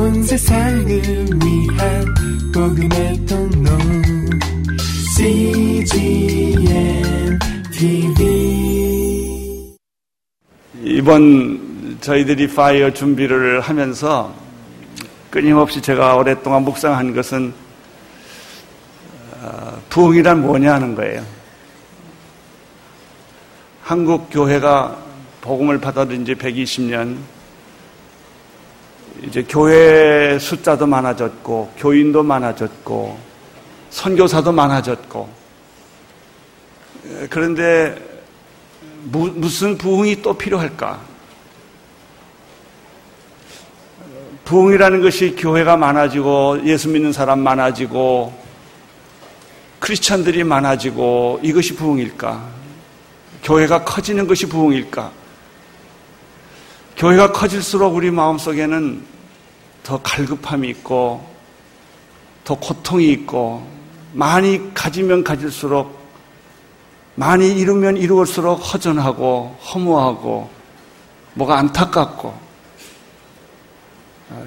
온 세상을 위한 복음의 통로 CGM TV 이번 저희들이 파이어 준비를 하면서 끊임없이 제가 오랫동안 묵상한 것은 어, 부흥이란 뭐냐 하는 거예요. 한국 교회가 복음을 받아들인 지 120년, 이제 교회 숫자도 많아졌고, 교인도 많아졌고, 선교사도 많아졌고, 그런데 무, 무슨 부흥이 또 필요할까? 부흥이라는 것이 교회가 많아지고 예수 믿는 사람 많아지고 크리스천들이 많아지고 이것이 부흥일까? 교회가 커지는 것이 부흥일까? 교회가 커질수록 우리 마음속에는 더 갈급함이 있고 더 고통이 있고 많이 가지면 가질수록 많이 이루면 이루었을수록 허전하고 허무하고 뭐가 안타깝고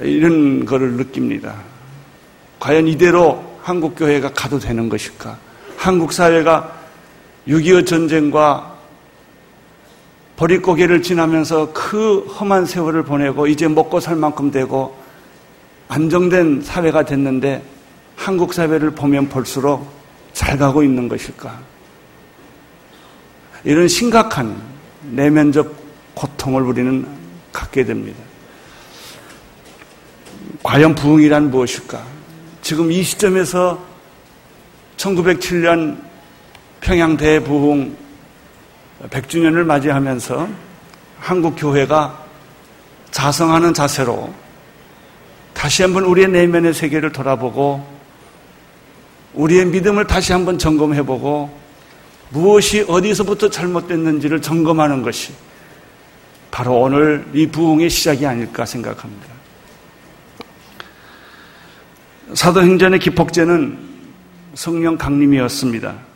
이런 것을 느낍니다. 과연 이대로 한국 교회가 가도 되는 것일까? 한국 사회가 6.25 전쟁과 보릿고개를 지나면서 그 험한 세월을 보내고 이제 먹고 살 만큼 되고 안정된 사회가 됐는데 한국 사회를 보면 볼수록 잘 가고 있는 것일까? 이런 심각한 내면적 고통을 우리는 갖게 됩니다. 과연 부흥이란 무엇일까? 지금 이 시점에서 1907년 평양 대부흥 100주년을 맞이하면서 한국 교회가 자성하는 자세로 다시 한번 우리의 내면의 세계를 돌아보고 우리의 믿음을 다시 한번 점검해보고 무엇이 어디서부터 잘못됐는지를 점검하는 것이 바로 오늘 이 부흥의 시작이 아닐까 생각합니다. 사도행전의 기폭제는 성령 강림이었습니다.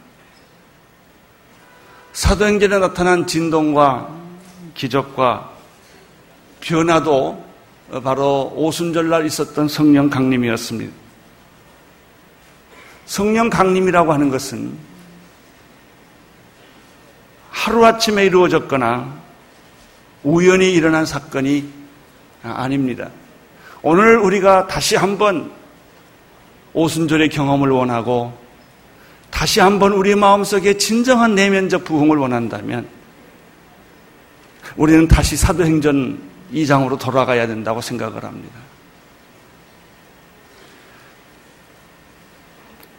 사도행전에 나타난 진동과 기적과 변화도 바로 오순절날 있었던 성령 강림이었습니다. 성령 강림이라고 하는 것은 하루아침에 이루어졌거나 우연히 일어난 사건이 아닙니다. 오늘 우리가 다시 한번 오순절의 경험을 원하고 다시 한번 우리 마음속에 진정한 내면적 부흥을 원한다면 우리는 다시 사도행전 2장으로 돌아가야 된다고 생각을 합니다.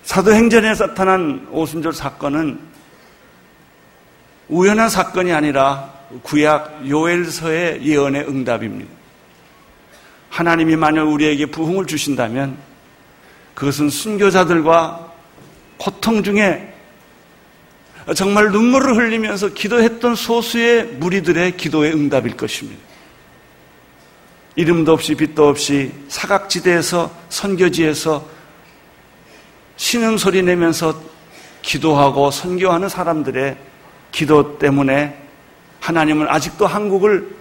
사도행전에 나타난 오순절 사건은 우연한 사건이 아니라 구약 요엘서의 예언의 응답입니다. 하나님이 만약 우리에게 부흥을 주신다면 그것은 순교자들과 고통 중에 정말 눈물을 흘리면서 기도했던 소수의 무리들의 기도의 응답일 것입니다. 이름도 없이 빛도 없이 사각지대에서 선교지에서 신음 소리 내면서 기도하고 선교하는 사람들의 기도 때문에 하나님은 아직도 한국을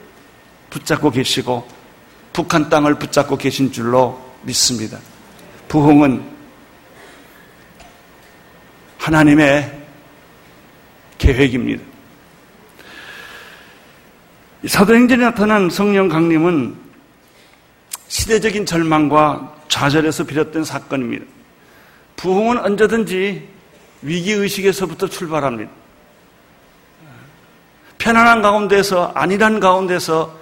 붙잡고 계시고 북한 땅을 붙잡고 계신 줄로 믿습니다. 부흥은 하나님의 계획입니다. 사도행전에 나타난 성령 강림은 시대적인 절망과 좌절에서 비롯된 사건입니다. 부흥은 언제든지 위기의식에서부터 출발합니다. 편안한 가운데서, 안일한 가운데서,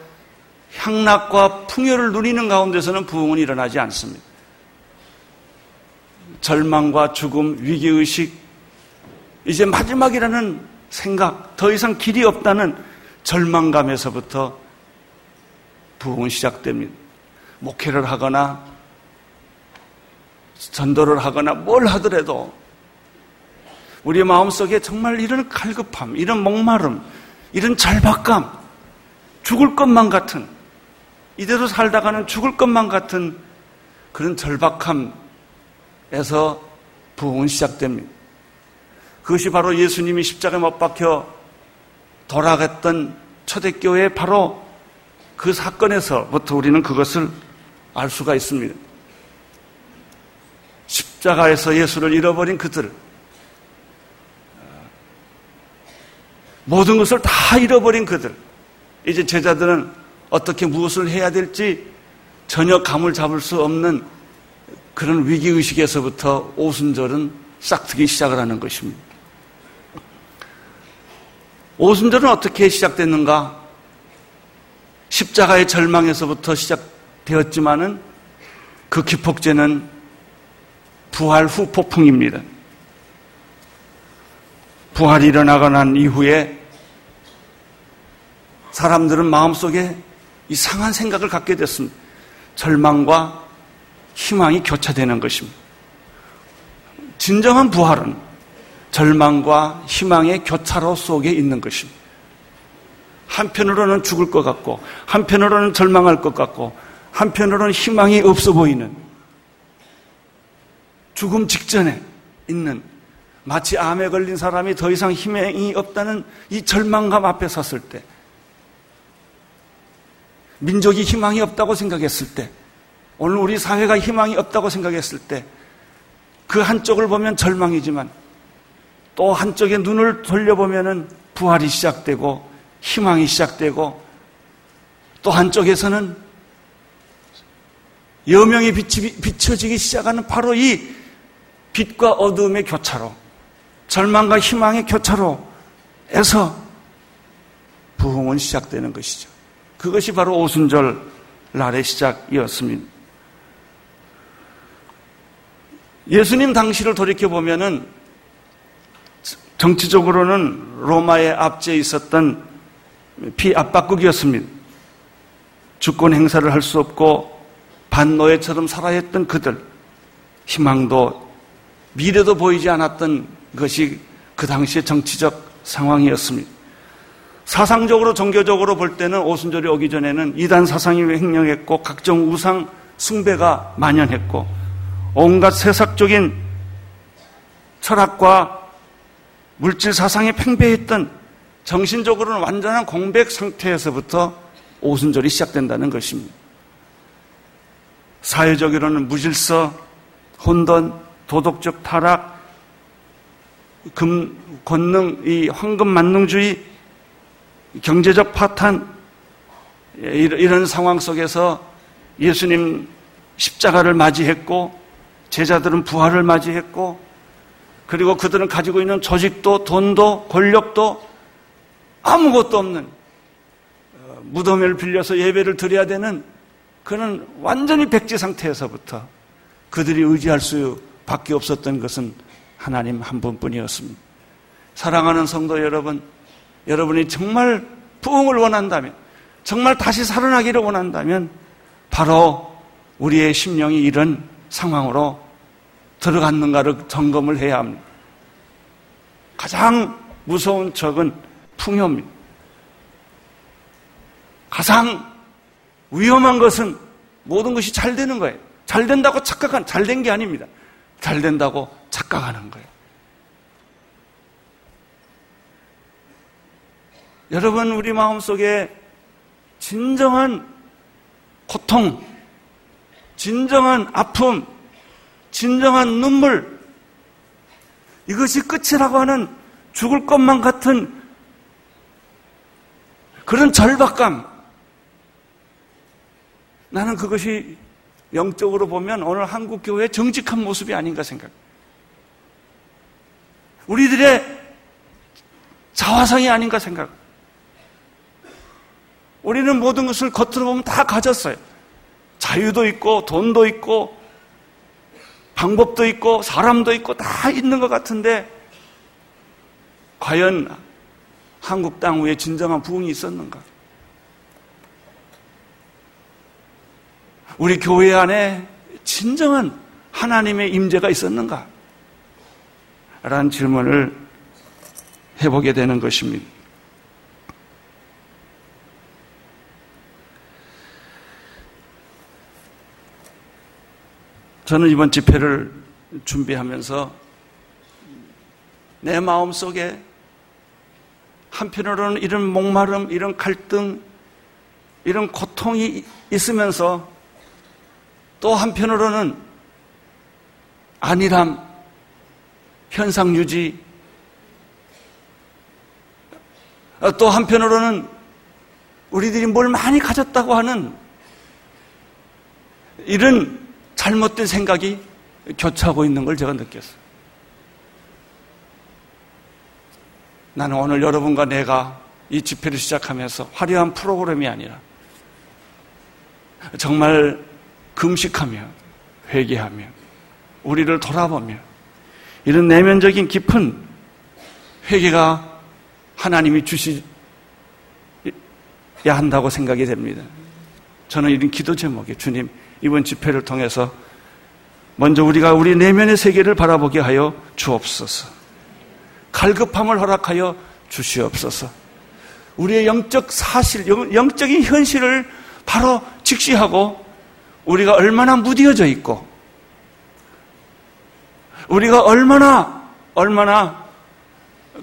향락과 풍요를 누리는 가운데서는 부흥은 일어나지 않습니다. 절망과 죽음, 위기의식, 이제 마지막이라는 생각, 더 이상 길이 없다는 절망감에서부터 부흥은 시작됩니다. 목회를 하거나 전도를 하거나 뭘 하더라도 우리 마음속에 정말 이런 갈급함, 이런 목마름, 이런 절박감, 죽을 것만 같은 이대로 살다가는 죽을 것만 같은 그런 절박함에서 부흥은 시작됩니다. 그것이 바로 예수님이 십자가에 못 박혀 돌아갔던 초대교회 바로 그 사건에서부터 우리는 그것을 알 수가 있습니다. 십자가에서 예수를 잃어버린 그들, 모든 것을 다 잃어버린 그들, 이제 제자들은 어떻게 무엇을 해야 될지 전혀 감을 잡을 수 없는 그런 위기의식에서부터 오순절은 싹트기 시작을 하는 것입니다. 오순절은 어떻게 시작됐는가? 십자가의 절망에서부터 시작되었지만은 그 기폭제는 부활 후 폭풍입니다. 부활이 일어나고 난 이후에 사람들은 마음속에 이상한 생각을 갖게 됐습니다. 절망과 희망이 교차되는 것입니다. 진정한 부활은 절망과 희망의 교차로 속에 있는 것입니다. 한편으로는 죽을 것 같고, 한편으로는 절망할 것 같고, 한편으로는 희망이 없어 보이는 죽음 직전에 있는 마치 암에 걸린 사람이 더 이상 희망이 없다는 이 절망감 앞에 섰을 때, 민족이 희망이 없다고 생각했을 때, 오늘 우리 사회가 희망이 없다고 생각했을 때, 그 한쪽을 보면 절망이지만, 또 한쪽에 눈을 돌려보면은 부활이 시작되고, 희망이 시작되고, 또 한쪽에서는 여명이 비춰지기 시작하는 바로 이 빛과 어둠의 교차로, 절망과 희망의 교차로에서 부흥은 시작되는 것이죠. 그것이 바로 오순절 날의 시작이었습니다. 예수님 당시를 돌이켜보면은 정치적으로는 로마의 압제에 있었던 피압박국이었습니다. 주권 행사를 할 수 없고 반노예처럼 살아야 했던 그들, 희망도 미래도 보이지 않았던 것이 그 당시의 정치적 상황이었습니다. 사상적으로 종교적으로 볼 때는 오순절이 오기 전에는 이단 사상이 횡령했고 각종 우상 숭배가 만연했고 온갖 세상적인 철학과 물질 사상에 팽배했던 정신적으로는 완전한 공백 상태에서부터 오순절이 시작된다는 것입니다. 사회적으로는 무질서, 혼돈, 도덕적 타락, 금, 권능, 이 황금 만능주의, 경제적 파탄, 이런 상황 속에서 예수님 십자가를 맞이했고, 제자들은 부활을 맞이했고, 그리고 그들은 가지고 있는 조직도, 돈도, 권력도 아무것도 없는 어, 무덤을 빌려서 예배를 드려야 되는 그는 완전히 백지 상태에서부터 그들이 의지할 수 밖에 없었던 것은 하나님 한 분뿐이었습니다. 사랑하는 성도 여러분, 여러분이 정말 부흥을 원한다면, 정말 다시 살아나기를 원한다면, 바로 우리의 심령이 이런 상황으로 들어갔는가를 점검을 해야 합니다. 가장 무서운 적은 풍요입니다. 가장 위험한 것은 모든 것이 잘 되는 거예요. 잘 된다고 착각한, 잘 된 게 아닙니다. 잘 된다고 착각하는 거예요. 여러분, 우리 마음 속에 진정한 고통, 진정한 아픔, 진정한 눈물, 이것이 끝이라고 하는 죽을 것만 같은 그런 절박감. 나는 그것이 영적으로 보면 오늘 한국 교회의 정직한 모습이 아닌가 생각. 우리들의 자화상이 아닌가 생각. 우리는 모든 것을 겉으로 보면 다 가졌어요. 자유도 있고, 돈도 있고, 방법도 있고, 사람도 있고, 다 있는 것 같은데, 과연 한국 땅 위에 진정한 부흥이 있었는가? 우리 교회 안에 진정한 하나님의 임재가 있었는가? 라는 질문을 해보게 되는 것입니다. 저는 이번 집회를 준비하면서 내 마음 속에 한편으로는 이런 목마름, 이런 갈등, 이런 고통이 있으면서 또 한편으로는 안일함, 현상 유지, 또 한편으로는 우리들이 뭘 많이 가졌다고 하는 이런 잘못된 생각이 교차하고 있는 걸 제가 느꼈어요. 나는 오늘 여러분과 내가 이 집회를 시작하면서 화려한 프로그램이 아니라 정말 금식하며 회개하며 우리를 돌아보며 이런 내면적인 깊은 회개가 하나님이 주시야 한다고 생각이 됩니다. 저는 이런 기도 제목에 주님 이번 집회를 통해서 먼저 우리가 우리 내면의 세계를 바라보게 하여 주옵소서. 갈급함을 허락하여 주시옵소서. 우리의 영적 사실, 영적인 현실을 바로 직시하고 우리가 얼마나 무디어져 있고 우리가 얼마나 얼마나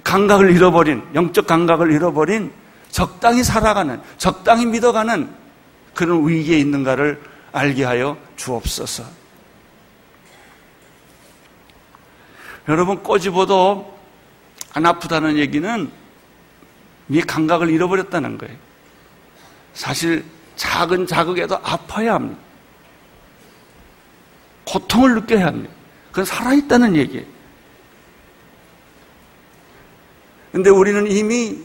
감각을 잃어버린 영적 감각을 잃어버린 적당히 살아가는 적당히 믿어가는 그런 위기에 있는가를 알게 하여 주옵소서. 여러분 꼬집어도 안 아프다는 얘기는 이 감각을 잃어버렸다는 거예요. 사실 작은 자극에도 아파야 합니다. 고통을 느껴야 합니다. 그건 살아있다는 얘기예요. 근데 우리는 이미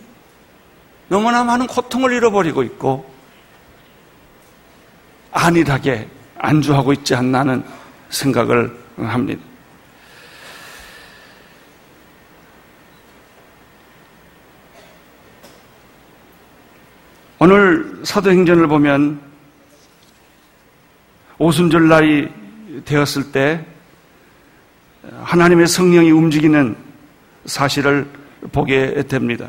너무나 많은 고통을 잃어버리고 있고 안일하게 안주하고 있지 않나는 생각을 합니다. 오늘 사도행전을 보면 오순절 날이 되었을 때 하나님의 성령이 움직이는 사실을 보게 됩니다.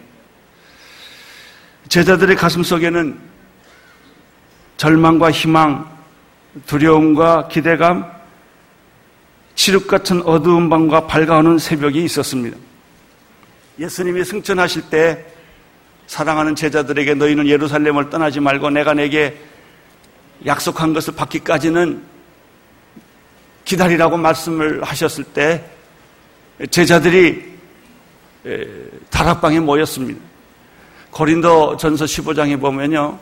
제자들의 가슴 속에는 절망과 희망, 두려움과 기대감, 칠흑 같은 어두운 밤과 밝아오는 새벽이 있었습니다. 예수님이 승천하실 때 사랑하는 제자들에게 너희는 예루살렘을 떠나지 말고 내가 내게 약속한 것을 받기까지는 기다리라고 말씀을 하셨을 때 제자들이 다락방에 모였습니다. 고린도 전서 15장에 보면요.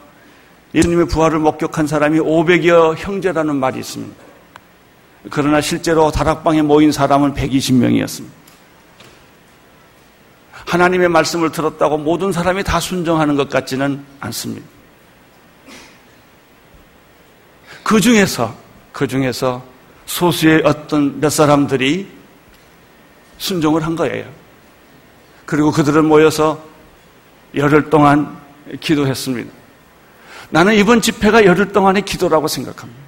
예수님의 부활을 목격한 사람이 500여 형제라는 말이 있습니다. 그러나 실제로 다락방에 모인 사람은 120명이었습니다. 하나님의 말씀을 들었다고 모든 사람이 다 순종하는 것 같지는 않습니다. 그 중에서, 그 중에서 소수의 어떤 몇 사람들이 순종을 한 거예요. 그리고 그들은 모여서 열흘 동안 기도했습니다. 나는 이번 집회가 열흘 동안의 기도라고 생각합니다.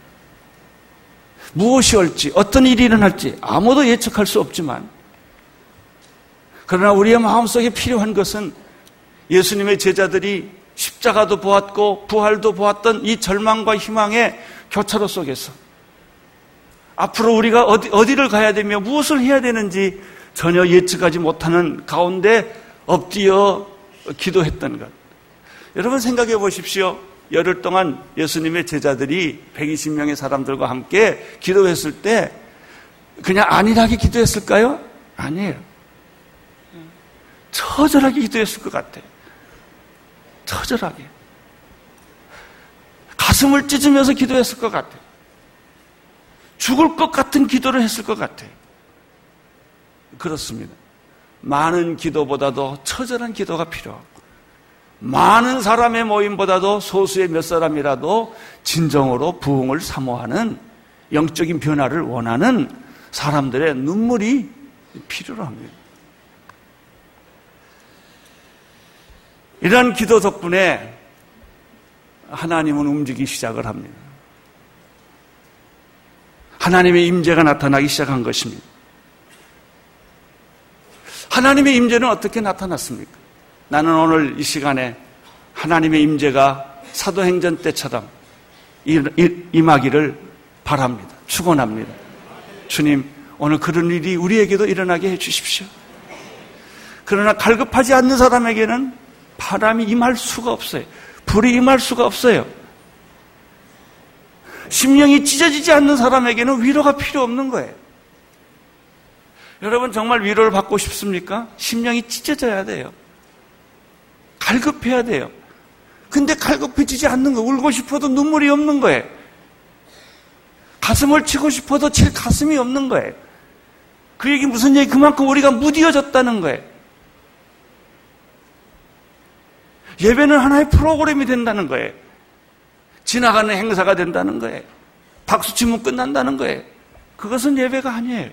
무엇이 올지, 어떤 일이 일어날지 아무도 예측할 수 없지만, 그러나 우리의 마음속에 필요한 것은 예수님의 제자들이 십자가도 보았고 부활도 보았던 이 절망과 희망의 교차로 속에서 앞으로 우리가 어디, 어디를 가야 되며 무엇을 해야 되는지 전혀 예측하지 못하는 가운데 엎드려 기도했던 것. 여러분 생각해 보십시오. 열흘 동안 예수님의 제자들이 120명의 사람들과 함께 기도했을 때 그냥 안일하게 기도했을까요? 아니에요. 처절하게 기도했을 것 같아요. 처절하게. 가슴을 찢으면서 기도했을 것 같아요. 죽을 것 같은 기도를 했을 것 같아요. 그렇습니다. 많은 기도보다도 처절한 기도가 필요하고, 많은 사람의 모임보다도 소수의 몇 사람이라도 진정으로 부흥을 사모하는 영적인 변화를 원하는 사람들의 눈물이 필요로 합니다. 이런 기도 덕분에 하나님은 움직이기 시작을 합니다. 하나님의 임재가 나타나기 시작한 것입니다. 하나님의 임재는 어떻게 나타났습니까? 나는 오늘 이 시간에 하나님의 임재가 사도행전 때처럼 임하기를 바랍니다. 축원합니다. 주님, 오늘 그런 일이 우리에게도 일어나게 해 주십시오. 그러나 갈급하지 않는 사람에게는 바람이 임할 수가 없어요. 불이 임할 수가 없어요. 심령이 찢어지지 않는 사람에게는 위로가 필요 없는 거예요. 여러분 정말 위로를 받고 싶습니까? 심령이 찢어져야 돼요. 갈급해야 돼요. 근데 갈급해지지 않는 거, 울고 싶어도 눈물이 없는 거예요. 가슴을 치고 싶어도 칠 가슴이 없는 거예요. 그 얘기 무슨 얘기? 그만큼 우리가 무디어졌다는 거예요. 예배는 하나의 프로그램이 된다는 거예요. 지나가는 행사가 된다는 거예요. 박수 치면 끝난다는 거예요. 그것은 예배가 아니에요.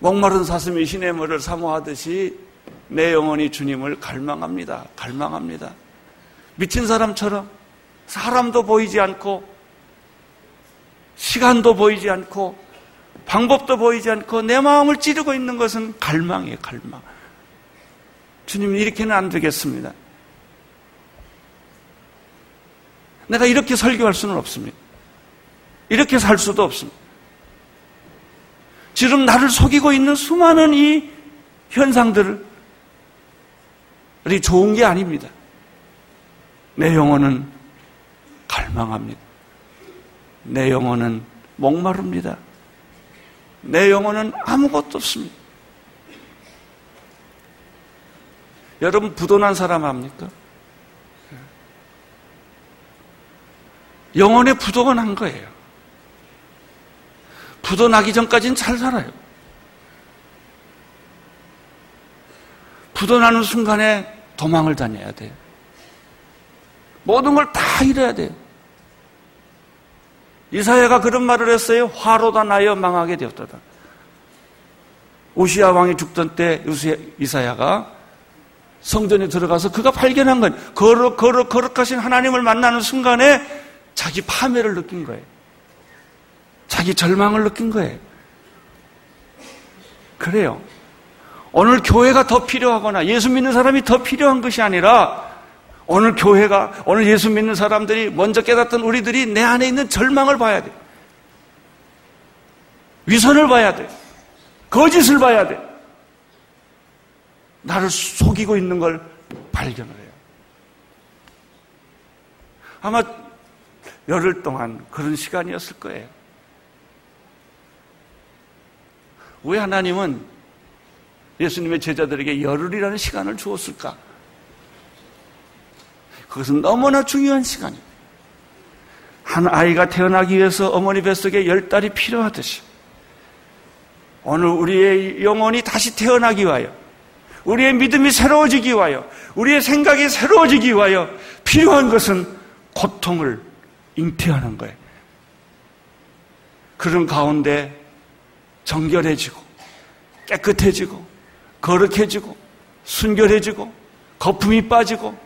목마른 사슴이 시냇물을 사모하듯이 내 영혼이 주님을 갈망합니다. 갈망합니다. 미친 사람처럼 사람도 보이지 않고 시간도 보이지 않고 방법도 보이지 않고 내 마음을 찌르고 있는 것은 갈망이에요, 갈망. 주님 이렇게는 안 되겠습니다. 내가 이렇게 설교할 수는 없습니다. 이렇게 살 수도 없습니다. 지금 나를 속이고 있는 수많은 이 현상들 이 좋은 게 아닙니다. 내 영혼은 갈망합니다. 내 영혼은 목마릅니다. 내 영혼은 아무것도 없습니다. 여러분 부도난 사람 압니까? 영혼의 부도가 난 거예요. 부도 나기 전까지는 잘 살아요. 부도 나는 순간에 도망을 다녀야 돼요. 모든 걸 다 잃어야 돼요. 이사야가 그런 말을 했어요. 화로 다 나여 망하게 되었다. 오시아 왕이 죽던 때 이사야가 성전에 들어가서 그가 발견한 건 거룩 거룩 거룩하신 하나님을 만나는 순간에 자기 파멸을 느낀 거예요. 자기 절망을 느낀 거예요. 그래요. 오늘 교회가 더 필요하거나 예수 믿는 사람이 더 필요한 것이 아니라 오늘 교회가 오늘 예수 믿는 사람들이 먼저 깨닫던 우리들이 내 안에 있는 절망을 봐야 돼. 위선을 봐야 돼. 거짓을 봐야 돼. 나를 속이고 있는 걸 발견을 해요. 아마 열흘 동안 그런 시간이었을 거예요. 왜 하나님은 예수님의 제자들에게 열흘이라는 시간을 주었을까? 그것은 너무나 중요한 시간이에요. 한 아이가 태어나기 위해서 어머니 뱃속에 열 달이 필요하듯이 오늘 우리의 영혼이 다시 태어나기 위하여 우리의 믿음이 새로워지기 위하여 우리의 생각이 새로워지기 위하여 필요한 것은 고통을 잉태하는 거예요. 그런 가운데 정결해지고 깨끗해지고 거룩해지고 순결해지고 거품이 빠지고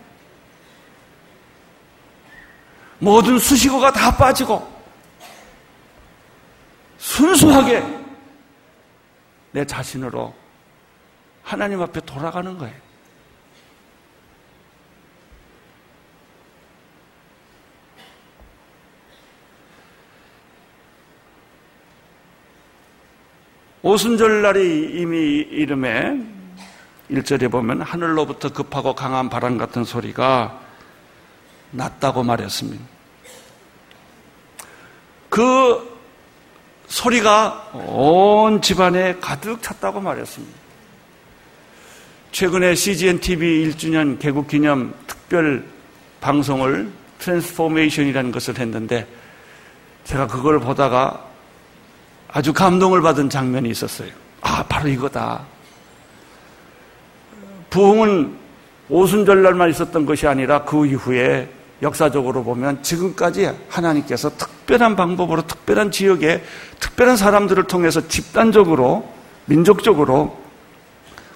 모든 수식어가 다 빠지고 순수하게 내 자신으로 하나님 앞에 돌아가는 거예요. 오순절날이 이미 이르매 1절에 보면 하늘로부터 급하고 강한 바람 같은 소리가 났다고 말했습니다. 그 소리가 온 집안에 가득 찼다고 말했습니다. 최근에 CGN TV 1주년 개국 기념 특별 방송을 Transformation이라는 것을 했는데 제가 그걸 보다가 아주 감동을 받은 장면이 있었어요. 아, 바로 이거다. 부흥은 오순절날만 있었던 것이 아니라 그 이후에 역사적으로 보면 지금까지 하나님께서 특별한 방법으로 특별한 지역에 특별한 사람들을 통해서 집단적으로 민족적으로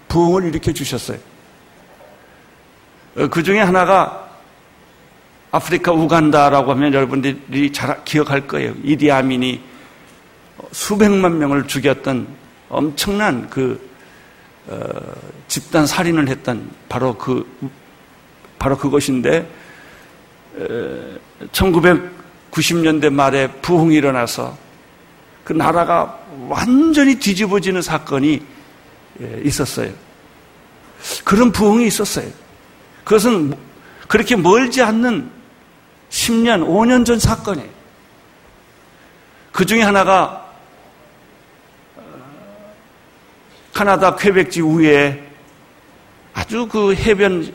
부흥을 일으켜 주셨어요. 어, 그 중에 하나가 아프리카 우간다라고 하면 여러분들이 잘 기억할 거예요. 이디아민이 수백만 명을 죽였던 엄청난 그 어, 집단 살인을 했던 바로 그 바로 그것인데 어, 1990년대 말에 부흥이 일어나서 그 나라가 완전히 뒤집어지는 사건이 예, 있었어요. 그런 부흥이 있었어요. 그것은 그렇게 멀지 않는 10년, 5년 전 사건이에요. 그 중에 하나가 카나다 퀘벡지 위에 아주 그 해변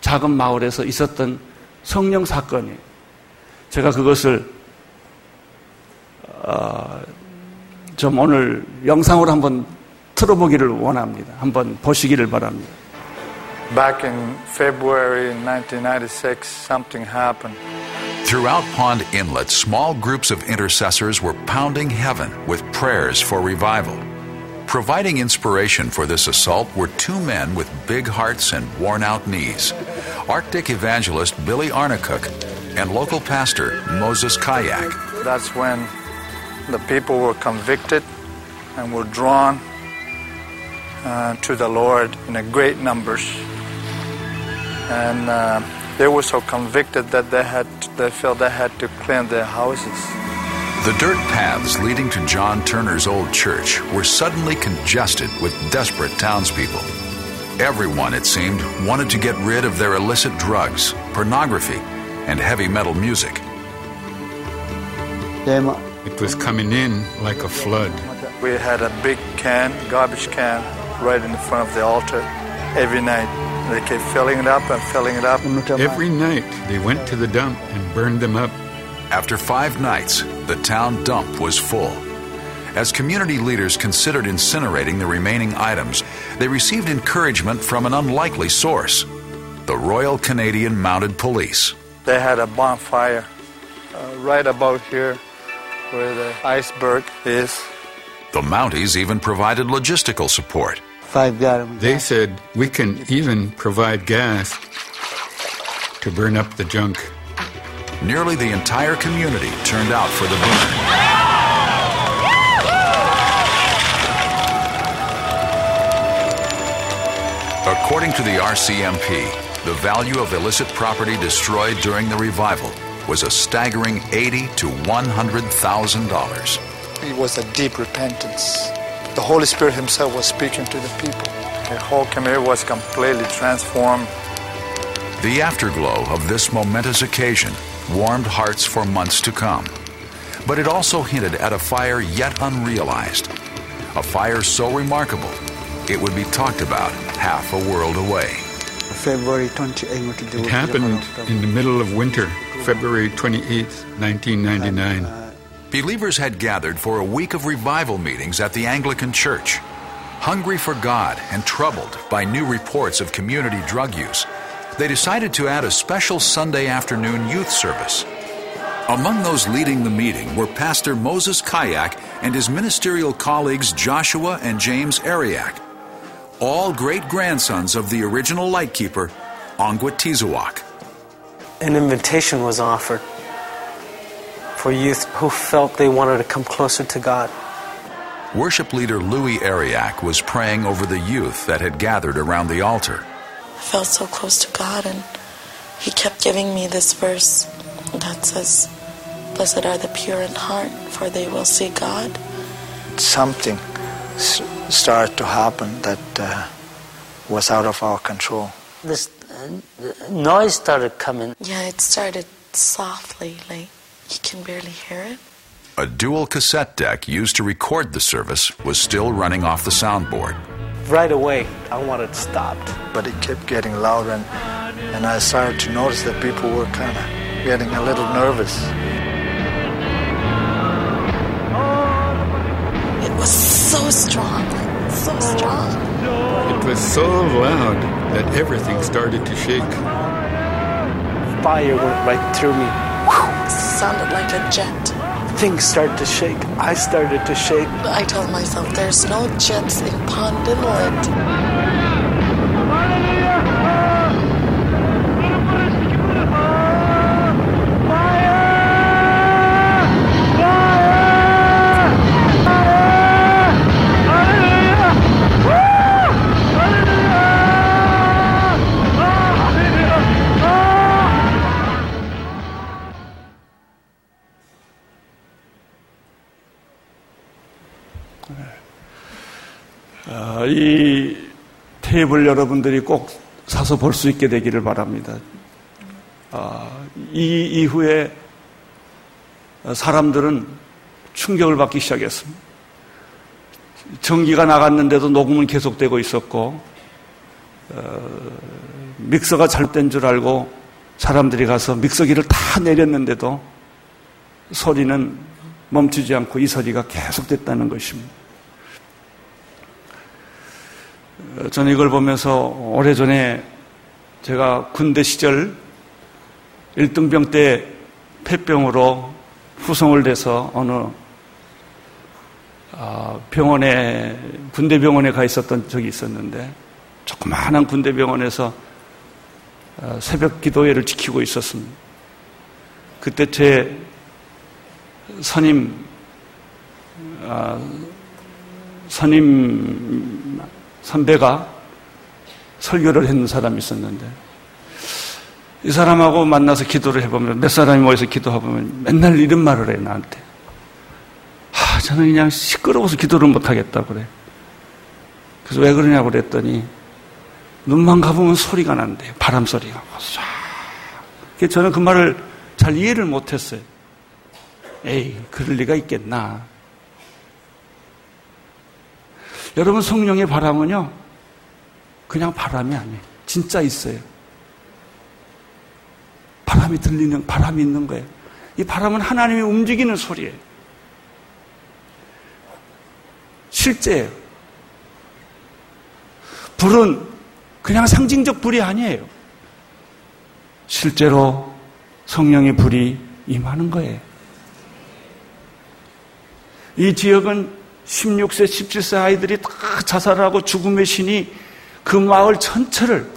작은 마을에서 있었던 성령 사건이에요. 제가 그것을 어, 좀 오늘 영상으로 한번 틀어보기를 원합니다. 한번 보시기를 바랍니다. Back in February 1996, something happened. Throughout Pond Inlet, small groups of intercessors were pounding heaven with prayers for revival. Providing inspiration for this assault were two men with big hearts and worn out knees Arctic evangelist Billy Arnacook and local pastor Moses Kayak. That's when the people were convicted and were drawn uh, to the Lord in great numbers. And uh, they were so convicted that they had they felt they had to clean their houses. The dirt paths leading to John Turner's old church were suddenly congested with desperate townspeople. Everyone, it seemed, wanted to get rid of their illicit drugs, pornography, and heavy metal music. It was coming in like a flood. We had a big can, garbage can, right in front of the altar every night. They kept filling it up and filling it up. Every night they went to the dump and burned them up. After five nights, the town dump was full. As community leaders considered incinerating the remaining items, they received encouragement from an unlikely source the Royal Canadian Mounted Police. They had a bonfire uh, right about here where the iceberg is. The Mounties even provided logistical support. Five gallons. They said we can even provide gas to burn up the junk. Nearly the entire community turned out for the burn. According to the RCMP, the value of illicit property destroyed during the revival was a staggering eighty to one hundred thousand dollars. It was a deep repentance. The Holy Spirit Himself was speaking to the people. The whole community was completely transformed. The afterglow of this momentous occasion warmed hearts for months to come. But it also hinted at a fire yet unrealized. A fire so remarkable, it would be talked about half a world away. February 28. It happened in the middle of winter, February 28, 1999. Believers had gathered for a week of revival meetings at the Anglican Church. Hungry for God and troubled by new reports of community drug use, they decided to add a special Sunday afternoon youth service. Among those leading the meeting were Pastor Moses Kayak and his ministerial colleagues Joshua and James Ariak, all great grandsons of the original lightkeeper, Ongwat Tizoak. An invitation was offered for youth who felt they wanted to come closer to God. Worship leader Louis Ariak was praying over the youth that had gathered around the altar. I felt so close to God, and He kept giving me this verse that says, Blessed are the pure in heart, for they will see God. Something started to happen that uh, was out of our control. This uh, noise started coming. Yeah, it started softly, like you can barely hear it. A dual cassette deck used to record the service was still running off the soundboard. Right away, I wanted it stopped. But it kept getting louder, and, and I started to notice that people were kind of getting a little nervous. It was so strong, so strong. It was so loud that everything started to shake. Fire went right through me. It sounded like a jet. Things started to shake. I started to shake. I told myself, there's no jets in Pond Inlet. 이 테이블 여러분들이 꼭 사서 볼 수 있게 되기를 바랍니다. 어, 이 이후에 사람들은 충격을 받기 시작했습니다. 전기가 나갔는데도 녹음은 계속되고 있었고 어, 믹서가 잘못된 줄 알고 사람들이 가서 믹서기를 다 내렸는데도 소리는 멈추지 않고 이 소리가 계속됐다는 것입니다. 어, 저는 이걸 보면서 오래전에 제가 군대 시절 1등병 때 폐병으로 후송을 돼서 어느 아, 병원에 군대 병원에 가 있었던 적이 있었는데 조그마한 군대 병원에서 아, 새벽 기도회를 지키고 있었습니다. 그때 제 선임 아, 선임 선배가 설교를 했는 사람이 있었는데 이 사람하고 만나서 기도를 해보면 몇 사람이 모여서 기도해보면 맨날 이런 말을 해 나한테. 아 저는 그냥 시끄러워서 기도를 못하겠다 그래. 그래서 왜 그러냐고 그랬더니 눈만 가보면 소리가 난대요. 바람 소리가 쏴. 저는 그 말을 잘 이해를 못했어요. 에이 그럴 리가 있겠나 여러분 성령의 바람은요 그냥 바람이 아니에요 진짜 있어요 바람이 들리는, 바람이 있는 거예요. 이 바람은 하나님이 움직이는 소리예요. 실제예요. 불은 그냥 상징적 불이 아니에요. 실제로 성령의 불이 임하는 거예요. 이 지역은 16세, 17세 아이들이 다 자살하고 죽음의 신이 그 마을 전체를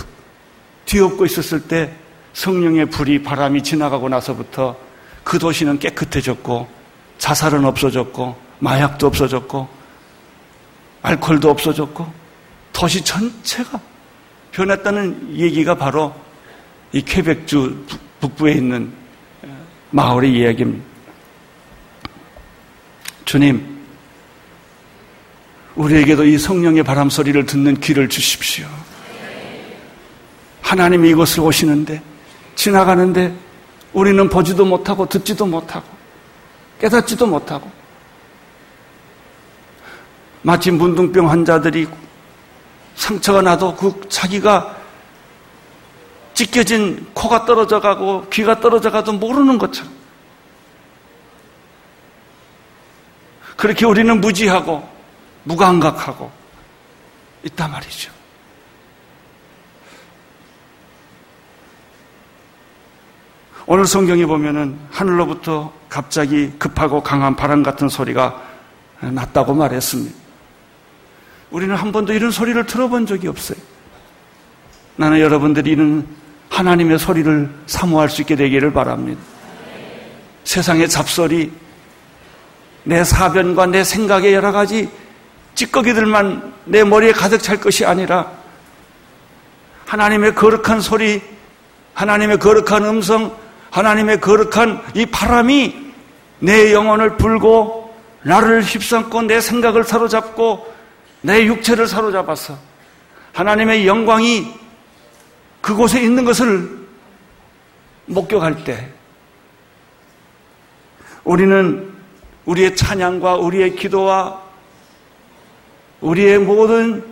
뒤엎고 있었을 때 성령의 불이 바람이 지나가고 나서부터 그 도시는 깨끗해졌고 자살은 없어졌고 마약도 없어졌고 알코올도 없어졌고 도시 전체가 변했다는 얘기가 바로 이 퀘벡주 북부에 있는 마을의 이야기입니다. 주님, 우리에게도 이 성령의 바람 소리를 듣는 귀를 주십시오. 하나님이 이곳을 오시는데 지나가는데 우리는 보지도 못하고 듣지도 못하고 깨닫지도 못하고 마치 문둥병 환자들이 상처가 나도 그 자기가 찢겨진 코가 떨어져 가고 귀가 떨어져 가도 모르는 것처럼 그렇게 우리는 무지하고 무감각하고 있단 말이죠. 오늘 성경에 보면은 하늘로부터 갑자기 급하고 강한 바람 같은 소리가 났다고 말했습니다. 우리는 한 번도 이런 소리를 들어본 적이 없어요. 나는 여러분들이 이런 하나님의 소리를 사모할 수 있게 되기를 바랍니다. 세상의 잡소리, 내 사변과 내 생각의 여러 가지 찌꺼기들만 내 머리에 가득 찰 것이 아니라 하나님의 거룩한 소리, 하나님의 거룩한 음성, 하나님의 거룩한 이 바람이 내 영혼을 불고 나를 휩삼고 내 생각을 사로잡고 내 육체를 사로잡아서 하나님의 영광이 그곳에 있는 것을 목격할 때 우리는 우리의 찬양과 우리의 기도와 우리의 모든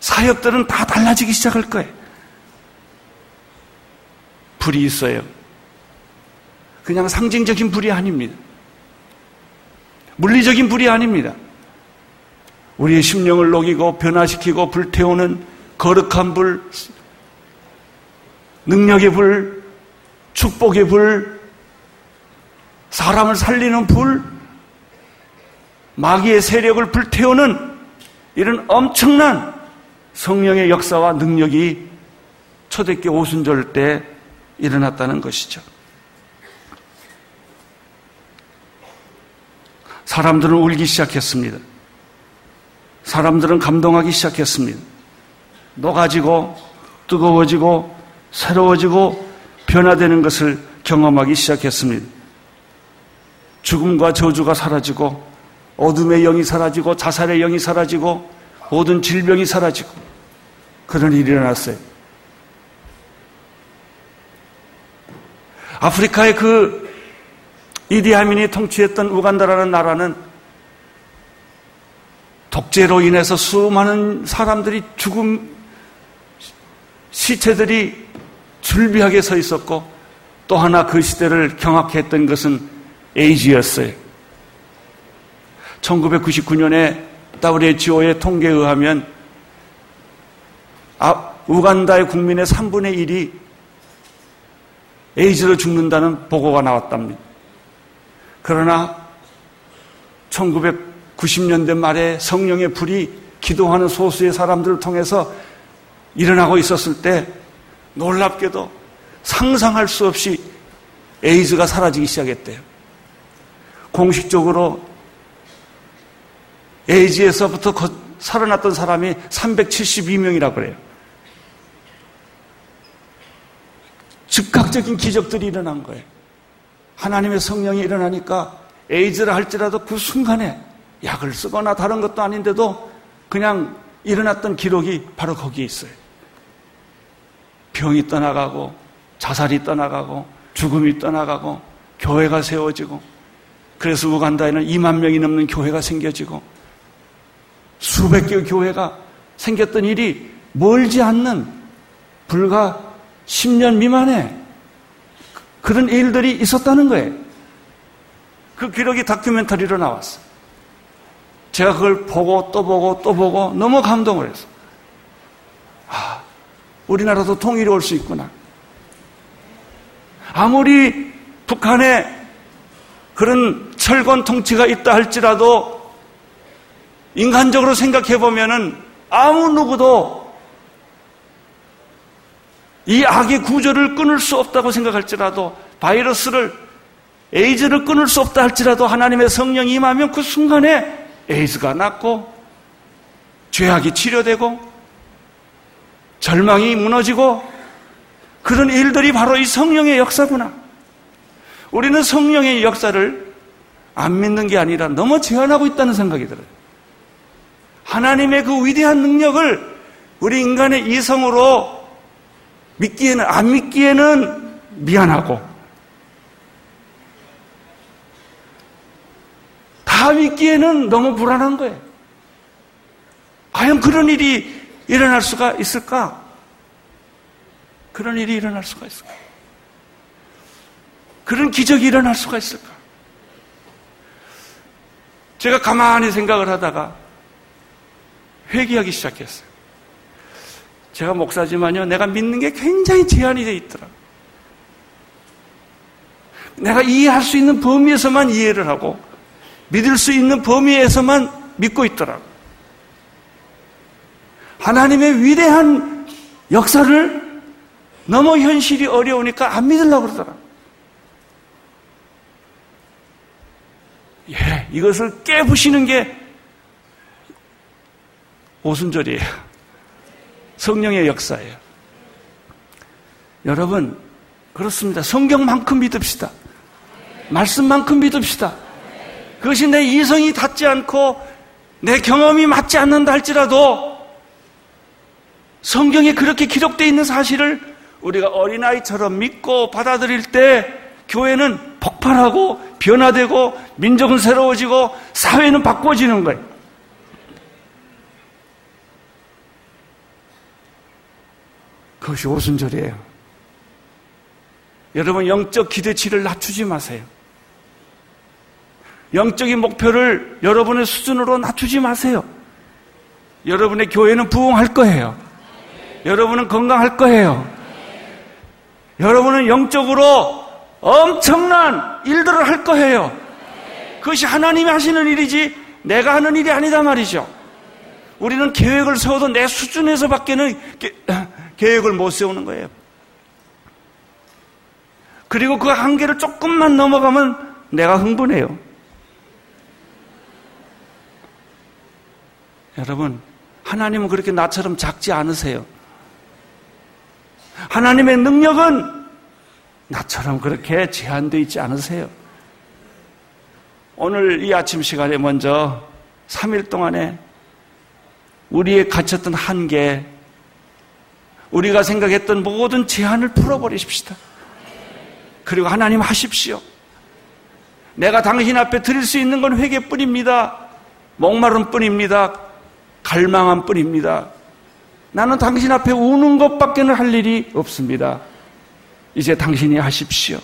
사역들은 다 달라지기 시작할 거예요. 불이 있어요. 그냥 상징적인 불이 아닙니다. 물리적인 불이 아닙니다. 우리의 심령을 녹이고 변화시키고 불태우는 거룩한 불, 능력의 불, 축복의 불, 사람을 살리는 불, 마귀의 세력을 불태우는 이런 엄청난 성령의 역사와 능력이 초대교 오순절 때 일어났다는 것이죠. 사람들은 울기 시작했습니다. 사람들은 감동하기 시작했습니다. 녹아지고 뜨거워지고 새로워지고 변화되는 것을 경험하기 시작했습니다. 죽음과 저주가 사라지고 어둠의 영이 사라지고 자살의 영이 사라지고 모든 질병이 사라지고 그런 일이 일어났어요. 아프리카의 그 이디아민이 통치했던 우간다라는 나라는 독재로 인해서 수많은 사람들이 죽음 시체들이 줄비하게 서 있었고 또 하나 그 시대를 경악해 했던 것은 에이지였어요. 1999년에 WHO의 통계에 의하면 아, 우간다의 국민의 3분의 1이 에이즈로 죽는다는 보고가 나왔답니다. 그러나 1990년대 말에 성령의 불이 기도하는 소수의 사람들을 통해서 일어나고 있었을 때 놀랍게도 상상할 수 없이 에이즈가 사라지기 시작했대요. 공식적으로 에이즈에서부터 살아났던 사람이 372명이라고 그래요. 즉각적인 기적들이 일어난 거예요. 하나님의 성령이 일어나니까 에이즈를 할지라도 그 순간에 약을 쓰거나 다른 것도 아닌데도 그냥 일어났던 기록이 바로 거기에 있어요. 병이 떠나가고 자살이 떠나가고 죽음이 떠나가고 교회가 세워지고 그래서 우간다에는 2만 명이 넘는 교회가 생겨지고 수백 개의 교회가 생겼던 일이 멀지 않는 불과 10년 미만에 그런 일들이 있었다는 거예요. 그 기록이 다큐멘터리로 나왔어. 제가 그걸 보고 또 보고 또 보고 너무 감동을 했어. 아, 우리나라도 통일이 올 수 있구나. 아무리 북한에 그런 철권 통치가 있다 할지라도 인간적으로 생각해 보면은 아무 누구도 이 악의 구조를 끊을 수 없다고 생각할지라도 바이러스를 에이즈를 끊을 수 없다 할지라도 하나님의 성령이 임하면 그 순간에 에이즈가 낫고 죄악이 치료되고 절망이 무너지고 그런 일들이 바로 이 성령의 역사구나. 우리는 성령의 역사를 안 믿는 게 아니라 너무 제한하고 있다는 생각이 들어요. 하나님의 그 위대한 능력을 우리 인간의 이성으로 믿기에는, 안 믿기에는 미안하고, 다 믿기에는 너무 불안한 거예요. 과연 그런 일이 일어날 수가 있을까? 그런 일이 일어날 수가 있을까? 그런 기적이 일어날 수가 있을까? 제가 가만히 생각을 하다가 회개하기 시작했어요. 제가 목사지만요, 내가 믿는 게 굉장히 제한이 돼 있더라. 내가 이해할 수 있는 범위에서만 이해를 하고 믿을 수 있는 범위에서만 믿고 있더라고. 하나님의 위대한 역사를 너무 현실이 어려우니까 안 믿으려고 그러더라. 예, 이것을 깨부시는 게 오순절이에요. 성령의 역사예요. 여러분, 그렇습니다. 성경만큼 믿읍시다. 말씀만큼 믿읍시다. 그것이 내 이성이 닿지 않고 내 경험이 맞지 않는다 할지라도 성경에 그렇게 기록되어 있는 사실을 우리가 어린아이처럼 믿고 받아들일 때 교회는 폭발하고 변화되고 민족은 새로워지고 사회는 바꿔지는 거예요. 그것이 오순절이에요. 여러분 영적 기대치를 낮추지 마세요. 영적인 목표를 여러분의 수준으로 낮추지 마세요. 여러분의 교회는 부흥할 거예요. 여러분은 건강할 거예요. 여러분은 영적으로 엄청난 일들을 할 거예요. 그것이 하나님이 하시는 일이지 내가 하는 일이 아니다 말이죠. 우리는 계획을 세워도 내 수준에서 밖에는 계획을 못 세우는 거예요. 그리고 그 한계를 조금만 넘어가면 내가 흥분해요. 여러분, 하나님은 그렇게 나처럼 작지 않으세요. 하나님의 능력은 나처럼 그렇게 제한되어 있지 않으세요. 오늘 이 아침 시간에 먼저 3일 동안에 우리의 갇혔던 한계, 우리가 생각했던 모든 제한을 풀어버리십시다. 그리고 하나님 하십시오. 내가 당신 앞에 드릴 수 있는 건 회개뿐입니다. 목마름 뿐입니다. 갈망한 뿐입니다. 나는 당신 앞에 우는 것밖에는 할 일이 없습니다. 이제 당신이 하십시오.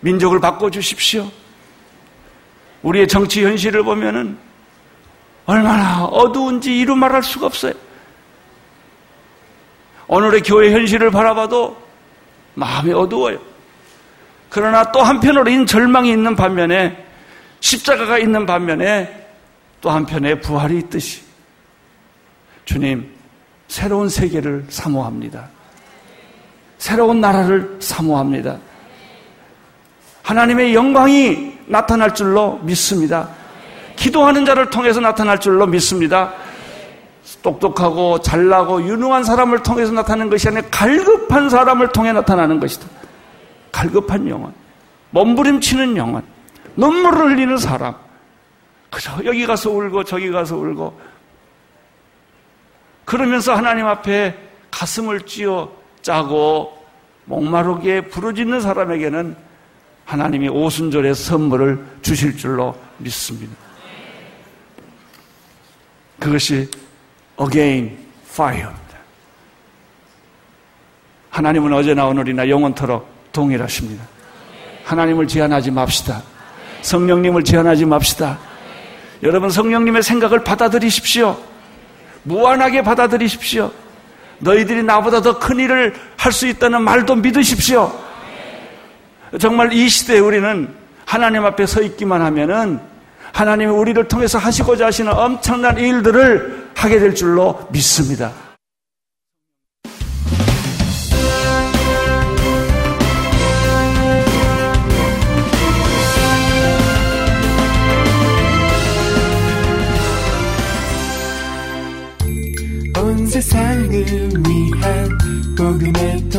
민족을 바꿔주십시오. 우리의 정치 현실을 보면은 얼마나 어두운지 이루 말할 수가 없어요. 오늘의 교회 현실을 바라봐도 마음이 어두워요. 그러나 또 한편으로 인 절망이 있는 반면에 십자가가 있는 반면에 또 한편에 부활이 있듯이 주님 새로운 세계를 사모합니다. 새로운 나라를 사모합니다. 하나님의 영광이 나타날 줄로 믿습니다. 기도하는 자를 통해서 나타날 줄로 믿습니다. 똑똑하고 잘나고 유능한 사람을 통해서 나타나는 것이 아니라 갈급한 사람을 통해 나타나는 것이다. 갈급한 영혼, 몸부림치는 영혼, 눈물을 흘리는 사람. 그저 여기 가서 울고 저기 가서 울고 그러면서 하나님 앞에 가슴을 쥐어 짜고 목마르게 부르짖는 사람에게는 하나님이 오순절의 선물을 주실 줄로 믿습니다. 그것이 again fire입니다. 하나님은 어제나 오늘이나 영원토록 동일하십니다. 하나님을 제한하지 맙시다. 성령님을 제한하지 맙시다. 여러분 성령님의 생각을 받아들이십시오. 무한하게 받아들이십시오. 너희들이 나보다 더 큰 일을 할 수 있다는 말도 믿으십시오. 정말 이 시대에 우리는 하나님 앞에 서 있기만 하면은 하나님이 우리를 통해서 하시고자 하시는 엄청난 일들을 하게 될 줄로 믿습니다. 온 세상을 위한 복음의